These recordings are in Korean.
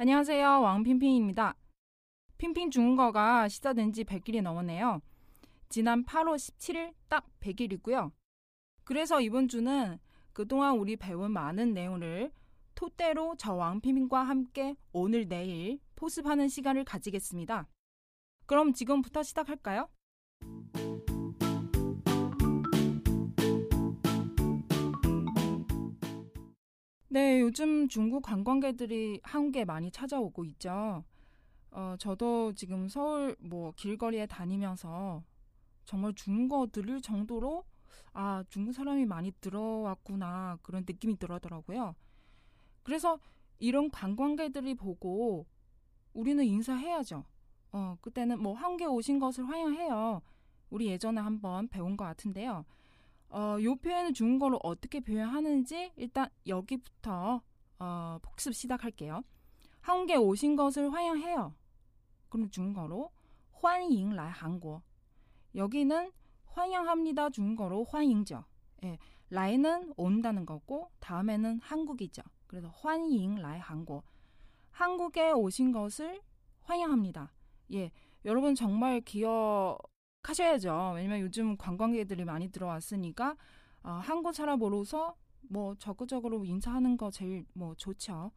안녕하세요 왕핑핑입니다. 핑핑 중국어가 시작된 지 100일이 넘었네요. 지난 8월 17일 딱 100일이고요. 그래서 이번 주는 그동안 우리 배운 많은 내용을 토대로 저 왕피민과 함께 오늘 내일 포습하는 시간을 가지겠습니다. 그럼 지금부터 시작할까요? 네, 요즘 중국 관광객들이 한국에 많이 찾아오고 있죠. 어, 저도 지금 서울 뭐 길거리에 다니면서 정말 중국어 들을 정도로 아, 중국 사람이 많이 들어왔구나 그런 느낌이 들더라고요. 그래서 이런 관광객들이 보고 우리는 인사해야죠. 어, 그때는 뭐 한국에 오신 것을 환영해요. 우리 예전에 한번 배운 것 같은데요. 어, 요 표현을 중국어로 어떻게 표현하는지 일단 여기부터 어, 복습 시작할게요. 한국에 오신 것을 환영해요. 그럼 중국어로 환영来 한국. 여기는 환영합니다 중국어로 환영죠. 예, 라이는 온다는 거고 다음에는 한국이죠. 그래서 환영来 한국. 한국에 오신 것을 환영합니다. 예, 여러분 정말 기어 하셔야죠. 왜냐면 요즘 관광객들이 많이 들어왔으니까 어, 한국 살아보러서 뭐 적극적으로 인사하는 거 제일 뭐 좋죠.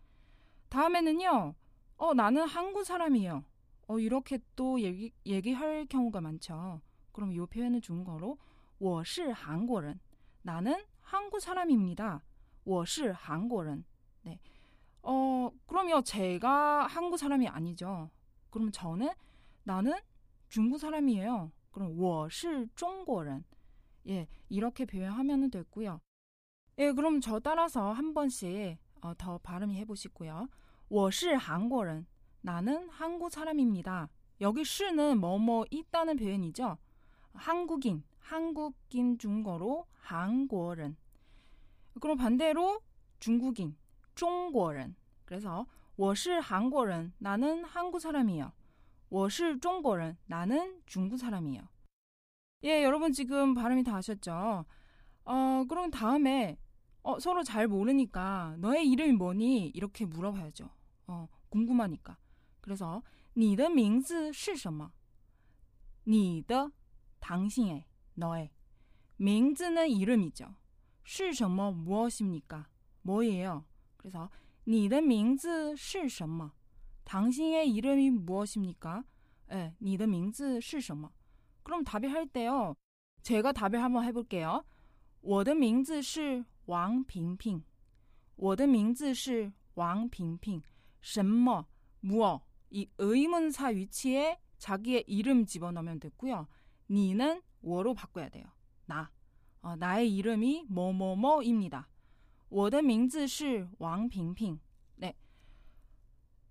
다음에는요. 어 나는 한국 사람이에요. 어 이렇게 또 얘기 얘기할 경우가 많죠. 그럼 이 표현은 중국어로 我是韩国人. 나는 한국 사람입니다. 我是韩国人. 네. 어, 그럼요. 제가 한국 사람이 아니죠. 그럼 저는 나는 중국 사람이에요. 그럼 我是中国人. 예, 이렇게 표현하면 됐고요. 예, 그럼 저 따라서 한 번씩 어, 더 발음이 해보시고요. 我是韩国人. 나는 한국 사람입니다. 여기 시는 뭐뭐 있다는 표현이죠. 한국인, 한국인 중국어로 한국인. 그럼 반대로 중국인, 중국인. 그래서 我是韩国人, 나는 한국 사람이에요. 我是中国人, 나는 중국 사람이에요. 예, 여러분 지금 발음이 다 하셨죠? 어, 그럼 다음에 어, 서로 잘 모르니까 너의 이름이 뭐니? 이렇게 물어봐야죠. 어, 궁금하니까. 그래서 你的名字是什么?你的 당신의, 너의. 맹즈는 이름이죠. 是什么 무엇입니까? 뭐예요? 그래서 你的名字是什么? 당신의 이름이 무엇입니까? 예, 你的名字是什么? 그럼 답이 할 때요. 제가 답을 한번 해볼게요. 我的名字是王萍萍.我的名字是王萍萍什么 무엇 이 의문사 위치에 자기의 이름 집어넣으면 됐고요. 니는 워로 바꿔야 돼요. 나. 어, 나의 이름이 뭐뭐뭐입니다. 我的名字是王萍萍.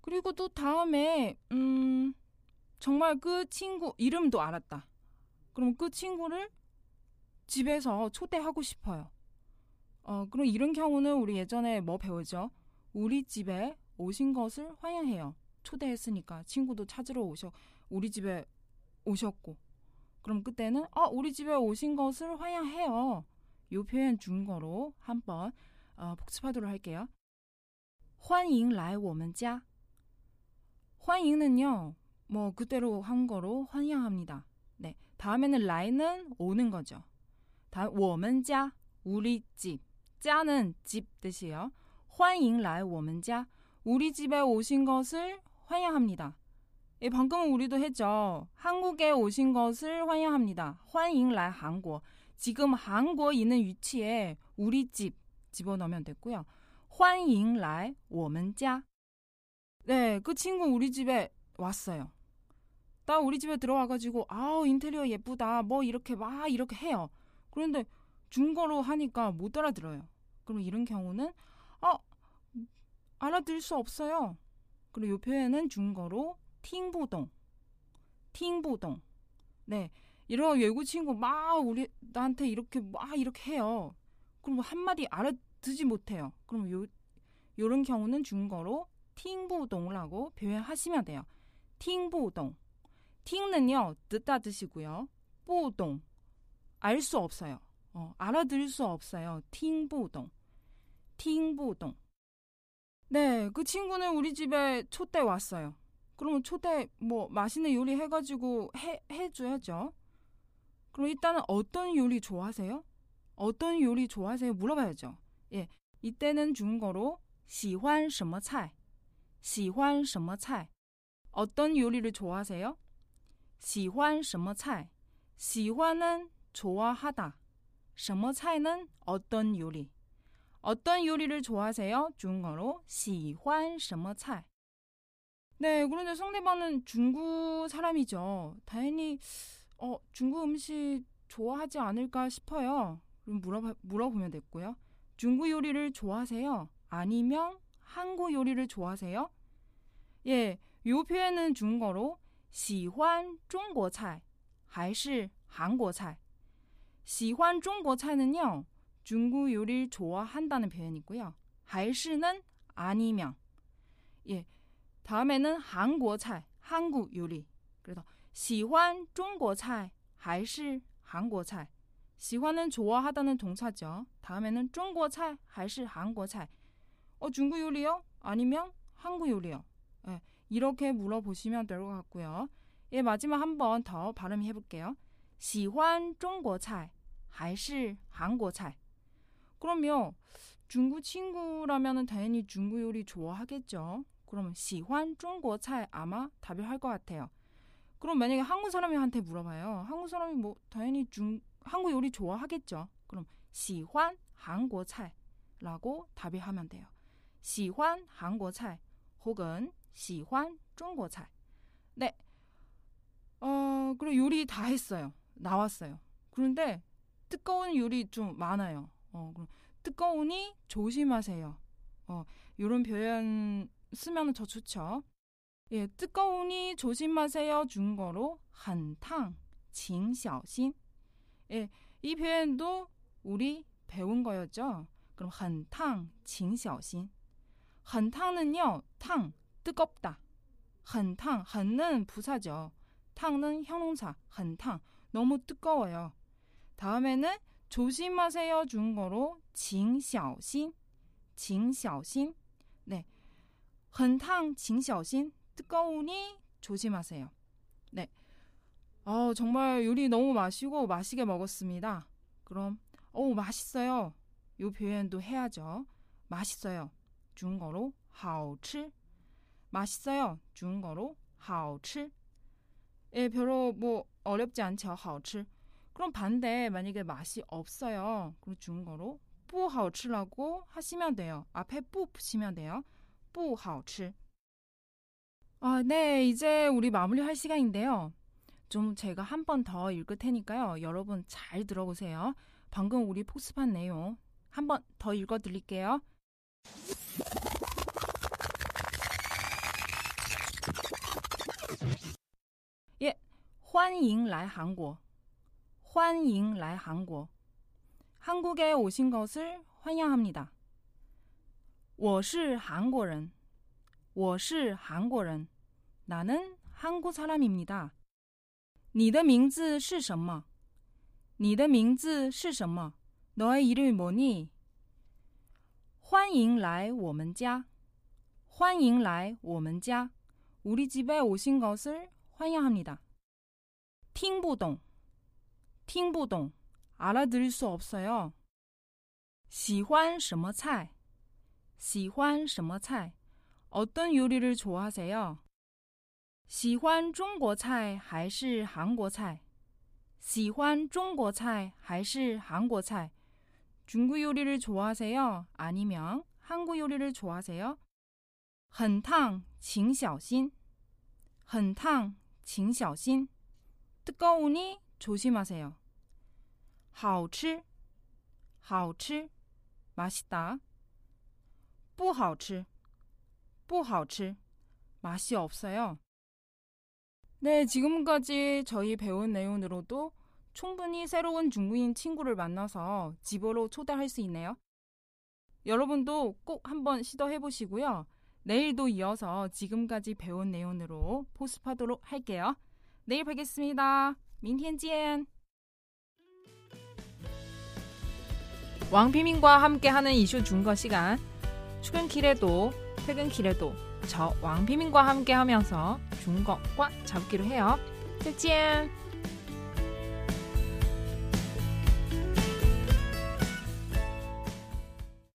네. 그리고 또 다음에 음 정말 그 친구 이름도 알았다. 그럼 그 친구를 집에서 초대하고 싶어요. 어, 그럼 이런 경우는 우리 예전에 뭐 배우죠? 우리 집에 오신 것을 환영해요. 초대했으니까 친구도 찾으러 오셔 우리 집에 오셨고 그럼 그때는 어 우리 집에 오신 것을 환영해요. 요 표현 중국어로 한번 어, 복습하도록 할게요. 欢迎来我们家. 欢迎는요. 뭐 그대로 한거로 환영합니다. 네. 다음에는 라이는 오는 거죠. 다음 我们家 우리 집. 자는 집 뜻이에요. 欢迎来我们家. 우리 집에 오신 것을 환영합니다. 예, 방금은 우리도 했죠. 한국에 오신 것을 환영합니다. 欢迎来 한국. 지금 한국에 있는 위치에 우리 집 집어넣으면 됐고요. 欢迎来 我们家. 네, 그 친구 우리 집에 왔어요. 나 우리 집에 들어와가지고 아우 인테리어 예쁘다 뭐 이렇게 막 이렇게 해요. 그런데 중국어로 하니까 못 알아들어요. 그럼 이런 경우는 어 알아들을 수 없어요. 그리고 이 표현은 중국어로 팅부동, 팅부동. 네, 이런 외국 친구 막 우리 나한테 이렇게 막 이렇게 해요. 그럼 뭐 한마디 알아듣지 못해요. 그럼 요 요런 경우는 중국어로 팅부동라고 표현하시면 돼요. 팅부동. 팅는요 듣다 드시고요. 부동 알 수 없어요. 어, 알아들을 수 없어요. 팅부동. 팅부동. 네, 그 친구는 우리 집에 초대 왔어요. 그러면 초대 뭐 맛있는 요리 해가지고 해 해줘야죠. 그럼 일단은 어떤 요리 좋아하세요? 어떤 요리 좋아하세요? 물어봐야죠. 예, 이때는 중국어로 喜欢什么菜? 喜欢什么菜? 어떤 요리를 좋아하세요? 喜欢什么菜? 喜欢은 좋아하다. 什么菜는 어떤 요리. 어떤 요리를 좋아하세요? 중국어로 喜欢什么菜? 네, 그런데 상대방은 중국 사람이죠. 당연히 어, 중국 음식 좋아하지 않을까 싶어요. 그럼 물어봐, 물어보면 됐고요. 중국 요리를 좋아하세요? 아니면 한국 요리를 좋아하세요? 예, 요 표현은 중국어로 喜欢中国菜还是韩国菜? 喜欢中国菜는요. 중국 요리를 좋아한다는 표현이고요. 还是는 아니면. 예. 다음에는 한국菜, 한국 요리. 그래서 喜欢中国菜还是韩国菜? 喜欢은 좋아하다는 동사죠. 다음에는 중국菜 还是 한국菜? 어, 중국 요리요? 아니면 한국 요리요? 예, 이렇게 물어보시면 될 것 같고요. 예, 마지막 한 번 더 발음해 볼게요. 喜欢中国菜还是 한국菜? 그럼요. 중국 친구라면 당연히 중국 요리 좋아하겠죠. 그러면 喜欢中国菜 아마 답을 할 것 같아요. 그럼 만약에 한국 사람한테 물어봐요. 한국 사람이 뭐 당연히 중 한국 요리 좋아하겠죠. 그럼 喜欢 한국菜라고 답을 하면 돼요. 喜欢 한국菜 혹은 喜欢 중국菜. 네. 어, 그리고 요리 다 했어요. 나왔어요. 그런데 뜨거운 요리 좀 많아요. 어, 그럼 뜨거우니 조심하세요. 어, 요런 표현 쓰면 더 좋죠. 예, 뜨거우니 조심하세요. 중국어로 한탕, 징小신. 예, 이 표현도 우리 배운 거였죠. 그럼 한탕, 징小신. 한탕은요, 탕, 뜨겁다. 한탕, 한는 부사죠. 탕은 형용사, 한탕, 너무 뜨거워요. 다음에는 조심하세요 중국어로 징小신, 징小신. 네, 한탕, 징小신. 뜨거우니 조심하세요. 네. 어, 정말 요리 너무 마시고 맛있게 먹었습니다. 그럼 어 맛있어요. 요 표현도 해야죠. 맛있어요. 중국어로 好吃. 맛있어요. 중국어로 好吃. 예, 별로 뭐 어렵지 않죠. 好吃. 그럼 반대 만약에 맛이 없어요. 그럼 중국어로 不好吃라고 하시면 돼요. 앞에 不 붙이면 돼요. 不好吃. 아, 네. 이제 우리 마무리할 시간인데요. 좀 제가 한 번 더 읽을 테니까요. 여러분 잘 들어보세요. 방금 우리 복습한 내용 한 번 더 읽어 드릴게요. 欢迎来韩国.欢迎来韩国. 한국에 오신 것을 환영합니다. 我是韩国人.我是韩国人. 나는 한국 사람입니다. 你的名字是什么?你的名字是什么? 너의 이름이 뭐니? 欢迎来我们家.欢迎来我们家. 우리 집에 오신 것을 환영합니다. 팅부동. 팅부동. 알아들을 수 없어요. 喜欢什么菜?喜欢什么菜? 어떤 요리를 좋아하세요? 喜欢中国菜还是韩国菜?喜欢中国菜还是韩国菜? 중국 요리를 좋아하세요? 아니면 한국 요리를 좋아하세요? 很烫请小心很烫请小心 뜨거우니 조심하세요. 好吃好吃 맛있다. 不好吃不好吃 맛이 없어요. 네, 지금까지 저희 배운 내용으로도 충분히 새로운 중국인 친구를 만나서 집으로 초대할 수 있네요. 여러분도 꼭 한번 시도해 보시고요. 내일도 이어서 지금까지 배운 내용으로 포스하도록 할게요. 내일 뵙겠습니다. 민티엔지엔 왕피민과 함께하는 이슈 준거 시간 출근길에도 퇴근길에도 저 왕피민과 함께하면서 준거과 잡기로 해요. 再见。